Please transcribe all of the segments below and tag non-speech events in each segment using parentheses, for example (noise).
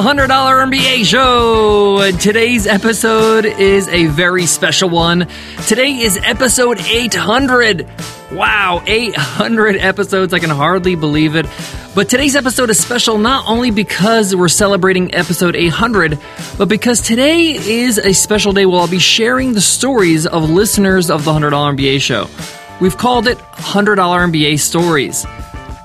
$100 MBA Show. Today's episode is a very special one. Today is episode 800. Wow, 800 episodes. I can hardly believe it. But today's episode is special not only because we're celebrating episode 800, but because today is a special day where I'll be sharing the stories of listeners of the $100 MBA Show. We've called it $100 MBA Stories.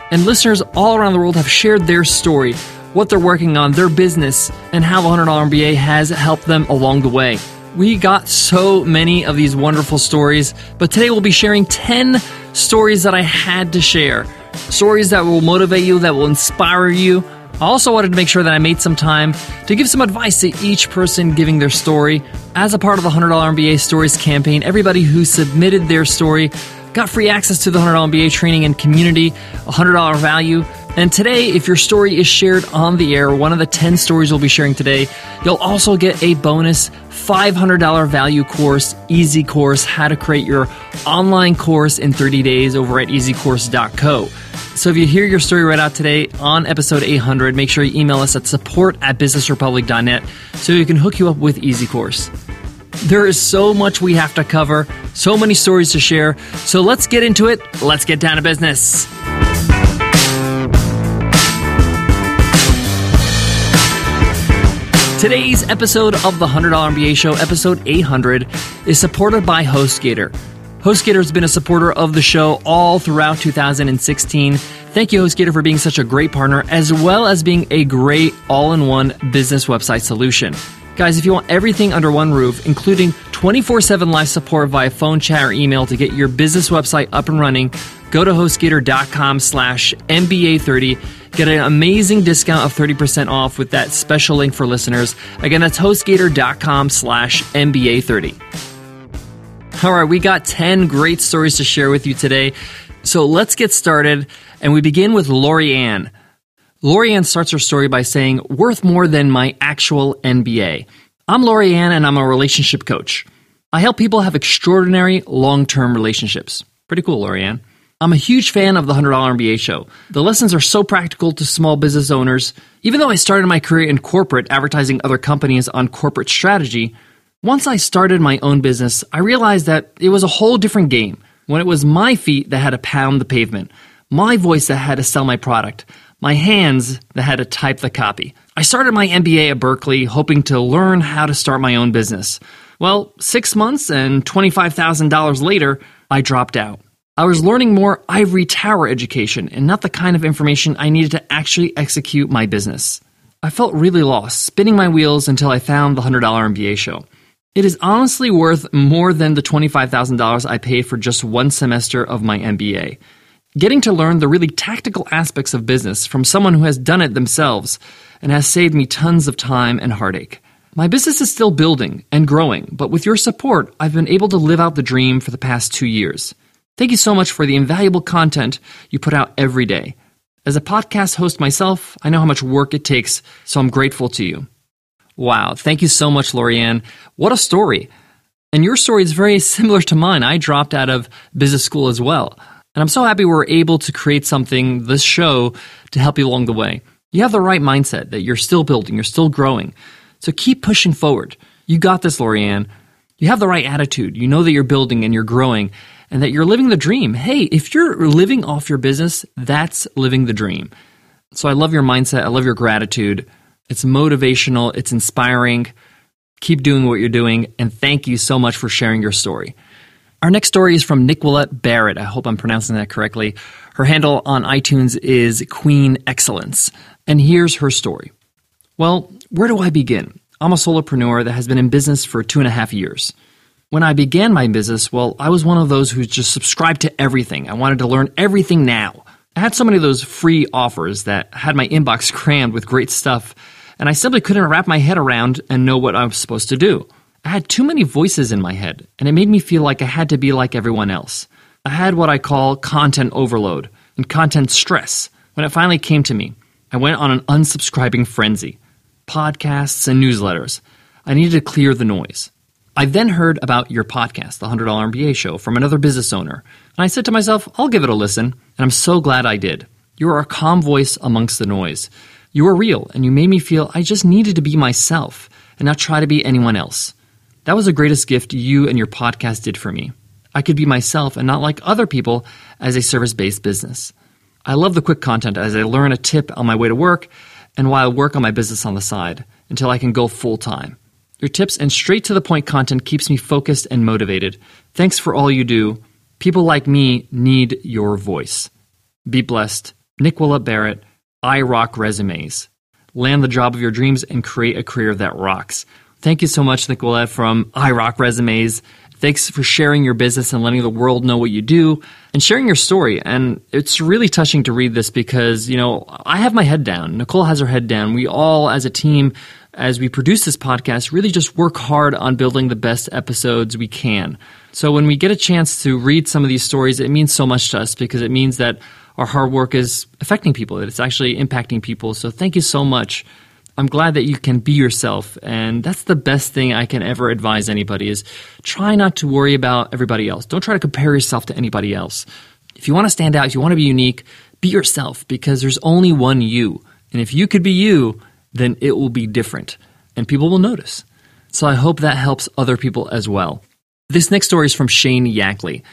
And listeners all around the world have shared their story what they're working on, their business, and how the $100 MBA has helped them along the way. We got so many of these wonderful stories, but today we'll be sharing 10 stories that I had to share. Stories that will motivate you, that will inspire you. I also wanted to make sure that I made some time to give some advice to each person giving their story. As a part of the $100 MBA Stories campaign, everybody who submitted their story got free access to the $100 MBA training and community, $100 value. And today, if your story is shared on the air, one of the 10 stories we'll be sharing today, you'll also get a bonus $500 value course, Easy Course, how to create your online course in 30 days over at easycourse.co. So if you hear your story read out today on episode 800, make sure you email us at support at businessrepublic.net so we can hook you up with Easy Course. There is so much we have to cover, so many stories to share. So let's get into it. Let's get down to business. Today's episode of the $100 MBA Show, episode 800, is supported by HostGator. HostGator has been a supporter of the show all throughout 2016. Thank you, HostGator, for being such a great partner, as well as being a great all in one business website solution. Guys, if you want everything under one roof, including 24 7 live support via phone, chat, or email to get your business website up and running, go to hostgator.com slash MBA30. Get an amazing discount of 30% off with that special link for listeners. Again, that's hostgator.com slash MBA30. All right, we got 10 great stories to share with you today. So let's get started. And we begin with Lori Ann. Lori Ann starts her story by saying, worth more than my actual MBA. I'm Lori Ann and I'm a relationship coach. I help people have extraordinary long term relationships. Pretty cool, Lori Ann. I'm a huge fan of the $100 MBA show. The lessons are so practical to small business owners. Even though I started my career in corporate advertising other companies on corporate strategy, once I started my own business, I realized that it was a whole different game when it was my feet that had to pound the pavement, my voice that had to sell my product, my hands that had to type the copy. I started my MBA at Berkeley hoping to learn how to start my own business. Well, six months and $25,000 later, I dropped out. I was learning more ivory tower education and not the kind of information I needed to actually execute my business. I felt really lost, spinning my wheels until I found the $100 MBA show. It is honestly worth more than the $25,000 I paid for just one semester of my MBA. Getting to learn the really tactical aspects of business from someone who has done it themselves and has saved me tons of time and heartache. My business is still building and growing, but with your support, I've been able to live out the dream for the past two years. Thank you so much for the invaluable content you put out every day. As a podcast host myself, I know how much work it takes, so I'm grateful to you. Wow, thank you so much, Lorianne. What a story. And your story is very (laughs) similar to mine. I dropped out of business school as well. And I'm so happy we're able to create something, this show, to help you along the way. You have the right mindset that you're still building, you're still growing. So keep pushing forward. You got this, Lorianne. You have the right attitude. You know that you're building and you're growing and that you're living the dream. Hey, if you're living off your business, that's living the dream. So I love your mindset. I love your gratitude. It's motivational, it's inspiring. Keep doing what you're doing, and thank you so much for sharing your story. Our next story is from Nicolette Barrett. I hope I'm pronouncing that correctly. Her handle on iTunes is Queen Excellence. And here's her story. Well, where do I begin? I'm a solopreneur that has been in business for two and a half years. When I began my business, well, I was one of those who just subscribed to everything. I wanted to learn everything now. I had so many of those free offers that had my inbox (laughs) crammed with great stuff, and I simply couldn't wrap my head around and know what I was supposed to do. I had too many voices in my head, and it made me feel like I had to be like everyone else. I had what I call content overload and content stress. When it finally came to me, I went on an unsubscribing frenzy. Podcasts and newsletters. I needed to clear the noise. I then heard about your podcast, the $100 MBA show, from another business owner. And I said to myself, I'll give it a listen. And I'm so glad I did. You are a calm voice amongst the noise. You were real, and you made me feel I just needed to be myself and not try to be anyone else. That was the greatest gift you and your podcast did for me. I could be myself and not like other people as a service based business. I love the quick content as I learn a tip on my way to work and while I work on my business on the side until I can go full time. Your tips and straight to the point content keeps me focused and motivated. Thanks for all you do. People like me need your voice. Be blessed. Nicola Barrett, I Rock Resumes. Land the job of your dreams and create a career that rocks. Thank you so much, Nicola, from I Rock Resumes. Thanks for sharing your business and letting the world know what you do and sharing your story. And it's really touching to read this because, you know, I have my head down. Nicole has her head down. We all, as a team, as we produce this podcast, really just work hard on building the best episodes we can. So when we get a chance to read some of these stories, it means so much to us because it means that our hard work is affecting people, that it's actually impacting people. So thank you so much. I'm glad that you can be yourself. And that's the best thing I can ever advise anybody is try not to worry about everybody else. Don't try to compare yourself to anybody else. If you want to stand out, if you want to be unique, be yourself because there's only one you. And if you could be you, then it will be different and people will notice. So I hope that helps other people as well. This next story is from Shane Yackley.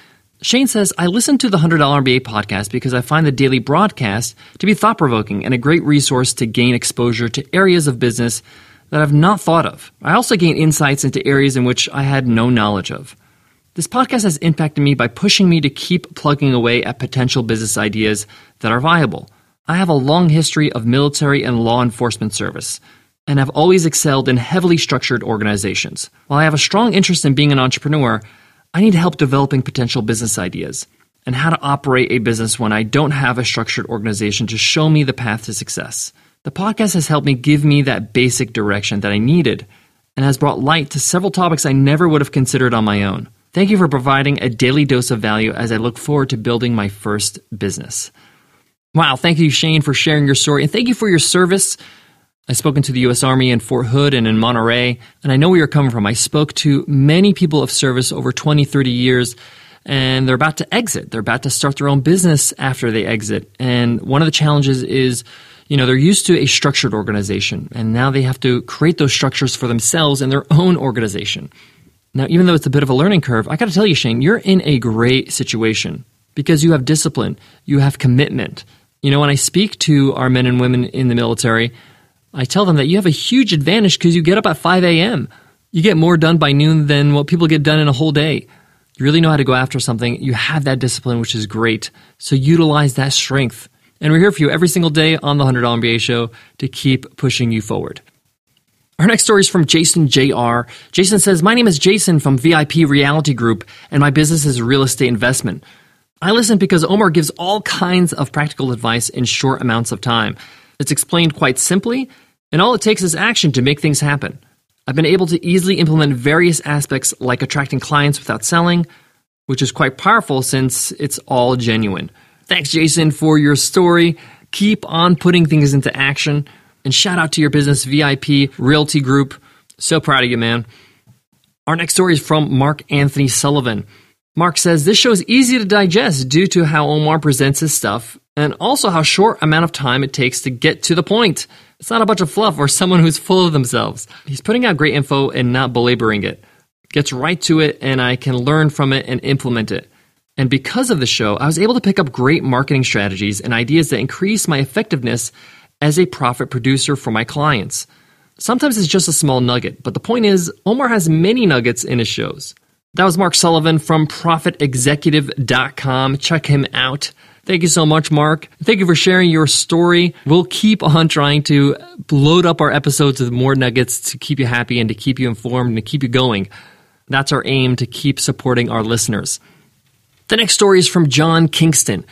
Shane says, I listen to the $100 MBA podcast because I find the daily broadcast to be thought provoking and a great resource to gain exposure to areas of business that I've not thought of. I also gain insights into areas in which I had no knowledge of. This podcast has impacted me by pushing me to keep plugging away at potential business ideas that are viable. I have a long history of military and law enforcement service and have always excelled in heavily structured organizations. While I have a strong interest in being an entrepreneur, I need help developing potential business ideas and how to operate a business when I don't have a structured organization to show me the path to success. The podcast has helped me give me that basic direction that I needed and has brought light to several topics I never would have considered on my own. Thank you for providing a daily dose of value as I look forward to building my first business. Wow, thank you, Shane, for sharing your story, and thank you for your service I've spoken to the U.S. Army in Fort Hood and in Monterey, and I know where you're coming from. I spoke to many people of service over 20, 30 years, and they're about to exit. They're about to start their own business after they exit. And one of the challenges is, you know, they're used to a structured organization, and now they have to create those structures for themselves in their own organization. Now, even though it's a bit of a learning curve, I got to tell you, Shane, you're in a great situation because you have discipline, you have commitment. You know, when I speak to our men and women in the military, I tell them that you have a huge advantage because you get up at 5 a.m. You get more done by noon than what people get done in a whole day. You really know how to go after something. You have that discipline, which is great. So utilize that strength. And we're here for you every single day on the $100 MBA show to keep pushing you forward. Our next story is from Jason JR. Jason says, My name is Jason from VIP Realty Group, and my business is real estate investment. I listen because Omar gives all kinds of practical advice in short amounts of time. It's explained quite simply, and all it takes is action to make things happen. I've been able to easily implement various aspects like attracting clients without selling, which is quite powerful since it's all genuine. Thanks, Jason, for your story. Keep on putting things into action. And shout out to your business, VIP Realty Group. So proud of you, man. Our next story is from Mark Anthony Sullivan. Mark says this show is easy to digest due to how Omar presents his stuff and also how short amount of time it takes to get to the point. It's not a bunch of fluff or someone who's full of themselves. He's putting out great info and not belaboring it. Gets right to it and I can learn from it and implement it. And because of the show, I was able to pick up great marketing strategies and ideas that increase my effectiveness as a profit producer for my clients. Sometimes it's just a small nugget, but the point is, Omar has many nuggets in his shows. That was Mark Sullivan from ProfitExecutive.com. Check him out. Thank you so much, Mark. Thank you for sharing your story. We'll keep on trying to load up our episodes with more nuggets to keep you happy and to keep you informed and to keep you going. That's our aim to keep supporting our listeners. The next story is from John Kingston.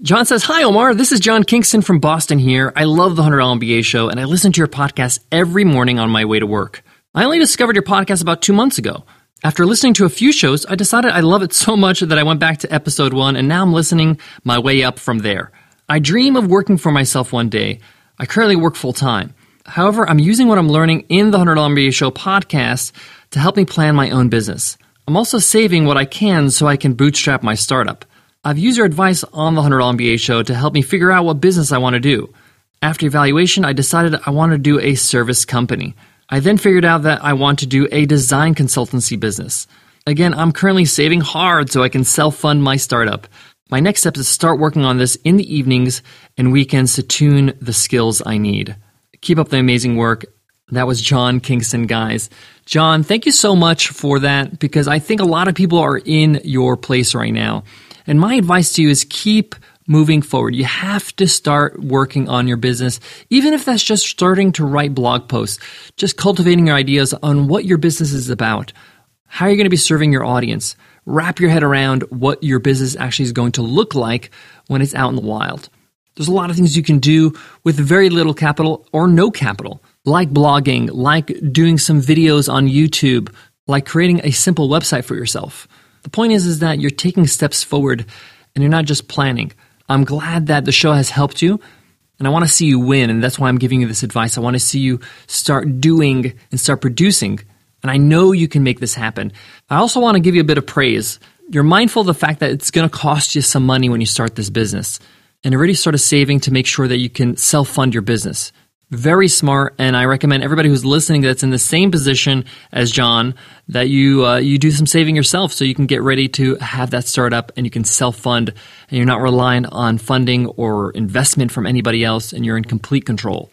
John says, Hi, Omar. This is John Kingston from Boston here. I love the $100 MBA show and I listen to your podcast every morning on my way to work. I only discovered your podcast about two months ago. After listening to a few shows, I decided I love it so much that I went back to episode one and now I'm listening my way up from there. I dream of working for myself one day. I currently work full time. However, I'm using what I'm learning in the $100 MBA Show podcast to help me plan my own business. I'm also saving what I can so I can bootstrap my startup. I've used your advice on the $100 MBA Show to help me figure out what business I want to do. After evaluation, I decided I wanted to do a service company. I then figured out that I want to do a design consultancy business. Again, I'm currently saving hard so I can self fund my startup. My next step is to start working on this in the evenings and weekends to tune the skills I need. Keep up the amazing work. That was John Kingston, guys. John, thank you so much for that because I think a lot of people are in your place right now. And my advice to you is keep moving forward. You have to start working on your business, even if that's just starting to write blog posts, just cultivating your ideas on what your business is about. How you're you going to be serving your audience? Wrap your head around what your business actually is going to look like when it's out in the wild. There's a lot of things you can do with very little capital or no capital, like blogging, like doing some videos on YouTube, like creating a simple website for yourself. The point is, is that you're taking steps forward and you're not just planning. I'm glad that the show has helped you and I want to see you win. And that's why I'm giving you this advice. I want to see you start doing and start producing and I know you can make this happen. I also want to give you a bit of praise. You're mindful of the fact that it's going to cost you some money when you start this business and already started saving to make sure that you can self fund your business. Very smart, and I recommend everybody who's listening that's in the same position as John that you uh, you do some saving yourself so you can get ready to have that startup and you can self fund and you're not reliant on funding or investment from anybody else and you're in complete control.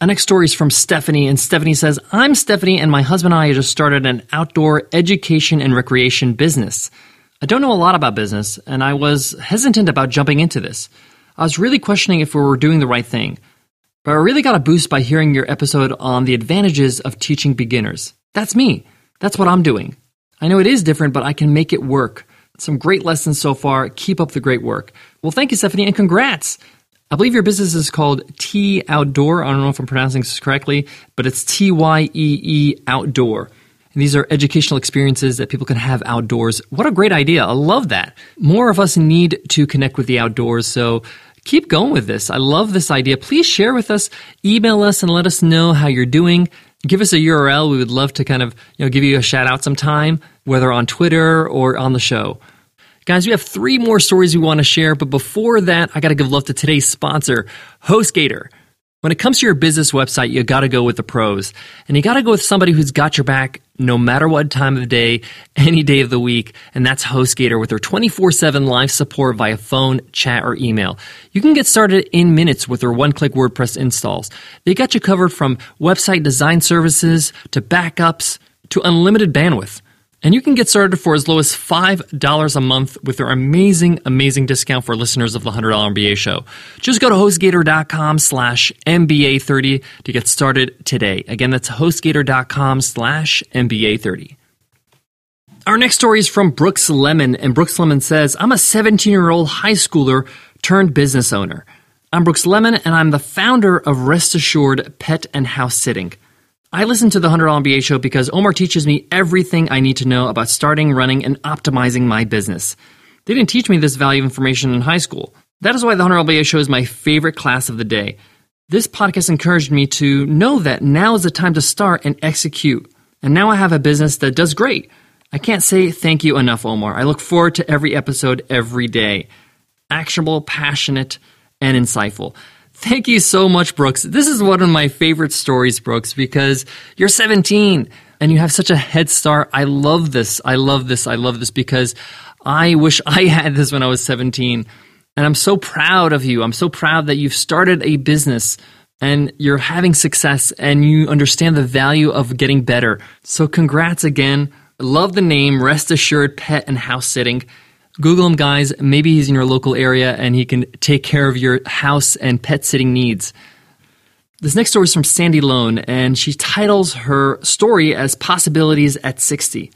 Our next story is from Stephanie, and Stephanie says, I'm Stephanie, and my husband and I just started an outdoor education and recreation business. I don't know a lot about business, and I was hesitant about jumping into this. I was really questioning if we were doing the right thing. But I really got a boost by hearing your episode on the advantages of teaching beginners. That's me. That's what I'm doing. I know it is different, but I can make it work. Some great lessons so far. Keep up the great work. Well, thank you, Stephanie, and congrats. I believe your business is called T Outdoor. I don't know if I'm pronouncing this correctly, but it's T Y E E Outdoor. And these are educational experiences that people can have outdoors. What a great idea. I love that. More of us need to connect with the outdoors. So keep going with this. I love this idea. Please share with us, email us, and let us know how you're doing. Give us a URL. We would love to kind of you know give you a shout out sometime, whether on Twitter or on the show. Guys, we have three more stories we want to share, but before that, I got to give love to today's sponsor, HostGator. When it comes to your business website, you got to go with the pros. And you got to go with somebody who's got your back no matter what time of the day, (laughs) any day of the week. And that's HostGator with their 24 7 live support via phone, chat, or email. You can get started in minutes with their one click WordPress installs. They got you covered from website design services to backups to unlimited bandwidth. And you can get started for as low as $5 a month with their amazing, amazing discount for listeners of the $100 MBA show. Just go to HostGator.com slash MBA30 to get started today. Again, that's HostGator.com slash MBA30. Our next story is from Brooks Lemon, and Brooks Lemon says, I'm a 17 year old high schooler turned business owner. I'm Brooks Lemon, and I'm the founder of Rest Assured Pet and House Sitting. I listen to the $100 MBA show because Omar teaches me everything I need to know about starting, running, and optimizing my business. They didn't teach me this value of information in high school. That is why the $100 MBA show is my favorite class of the day. This podcast encouraged me to know that now is the time to start and execute. And now I have a business that does great. I can't say thank you enough, Omar. I look forward to every episode every day. Actionable, passionate, and insightful. Thank you so much, Brooks. This is one of my favorite stories, Brooks, because you're 17 and you have such a head start. I love this. I love this. I love this because I wish (laughs) I had this when I was 17. And I'm so proud of you. I'm so proud that you've started a business and you're having success and you understand the value of getting better. So congrats again. Love the name Rest Assured Pet and House Sitting. Google him, guys. Maybe he's in your local area and he can take care of your house and pet sitting needs. This next story is from Sandy Lone, and she titles her story as Possibilities at 60.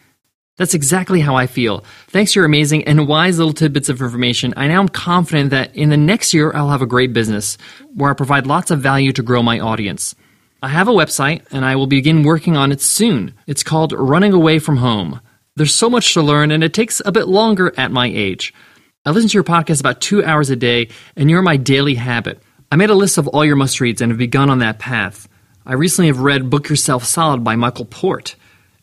That's exactly how I feel. Thanks to your amazing and wise little tidbits of information, I now am confident that in the next year I'll have a great business where I provide lots of value to grow my audience. I have a website and I will begin working on it soon. It's called Running Away from Home. There's so much to learn, and it takes a bit longer at my age. I listen to your podcast about two hours a day, and you're my daily habit. I made a list of all your must reads and have begun on that path. I recently have read Book Yourself Solid by Michael Port.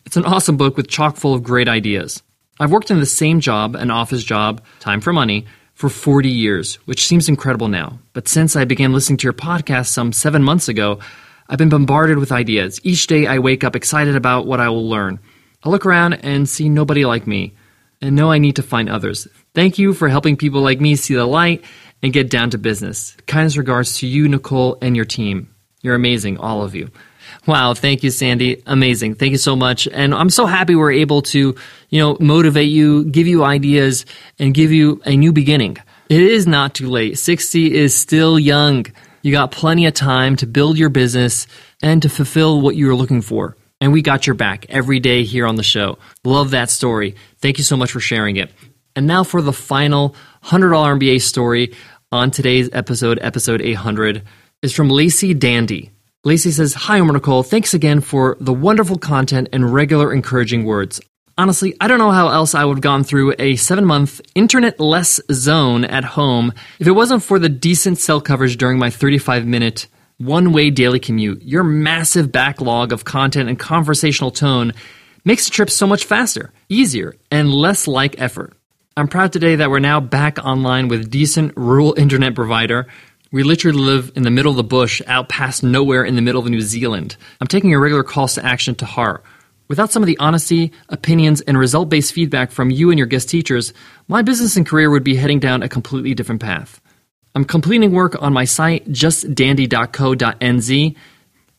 It's an awesome book with chock full of great ideas. I've worked in the same job, an office job, time for money, for 40 years, which seems incredible now. But since I began listening to your podcast some seven months ago, I've been bombarded with ideas. Each day I wake up excited about what I will learn. I look around and see nobody like me, and know I need to find others. Thank you for helping people like me see the light and get down to business. Kindest regards to you, Nicole, and your team. You're amazing, all of you. Wow, thank you, Sandy. Amazing. Thank you so much. And I'm so happy we're able to, you know, motivate you, give you ideas, and give you a new beginning. It is not too late. 60 is still young. You got plenty of time to build your business and to fulfill what you're looking for. And we got your back every day here on the show. Love that story. Thank you so much for sharing it. And now for the final $100 MBA story on today's episode, episode 800, is from Lacey Dandy. Lacey says, Hi, Omar Nicole. Thanks again for the wonderful content and regular encouraging words. Honestly, I don't know how else I would have gone through a seven month internet less zone at home if it wasn't for the decent cell coverage during my 35 minute one way daily commute. Your massive backlog of content and conversational tone makes the trip so much faster, easier, and less like effort. I'm proud today that we're now back online with decent rural internet provider we literally live in the middle of the bush, out past nowhere in the middle of New Zealand. I'm taking your regular calls to action to heart. Without some of the honesty, opinions, and result based feedback from you and your guest teachers, my business and career would be heading down a completely different path. I'm completing work on my site, justdandy.co.nz,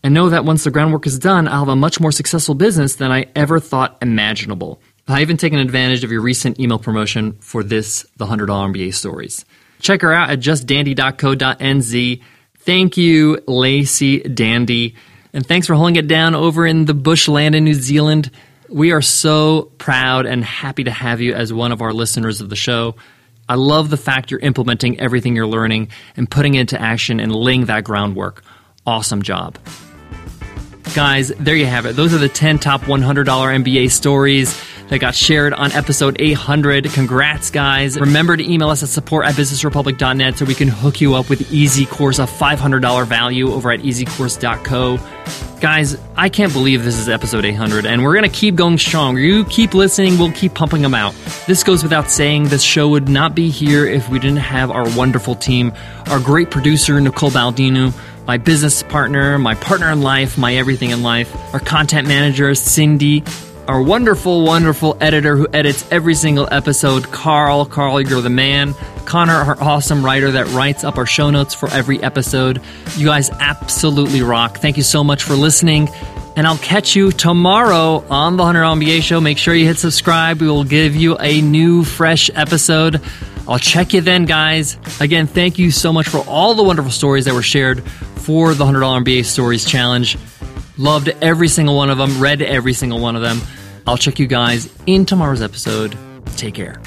and know that once the groundwork is done, I'll have a much more successful business than I ever thought imaginable. I even taken advantage of your recent email promotion for this, the $100 MBA stories. Check her out at justdandy.co.nz. Thank you, Lacey Dandy. And thanks for holding it down over in the bushland in New Zealand. We are so proud and happy to have you as one of our listeners of the show. I love the fact you're implementing everything you're learning and putting it into action and laying that groundwork. Awesome job. Guys, there you have it. Those are the 10 top $100 MBA stories that got shared on episode 800. Congrats, guys. Remember to email us at support at businessrepublic.net so we can hook you up with Easy Course, a $500 value over at easycourse.co. Guys, I can't believe this is episode 800, and we're going to keep going strong. You keep listening, we'll keep pumping them out. This goes without saying, this show would not be here if we didn't have our wonderful team, our great producer, Nicole Baldinu, my business partner, my partner in life, my everything in life, our content manager, Cindy, our wonderful, wonderful editor who edits every single episode, Carl. Carl, you're the man. Connor, our awesome writer that writes up our show notes for every episode. You guys absolutely rock. Thank you so much for listening. And I'll catch you tomorrow on the 100 MBA show. Make sure you hit subscribe. We will give you a new, fresh episode. I'll check you then, guys. Again, thank you so much for all the wonderful stories that were shared for the $100 MBA Stories Challenge. Loved every single one of them, read every single one of them. I'll check you guys in tomorrow's episode. Take care.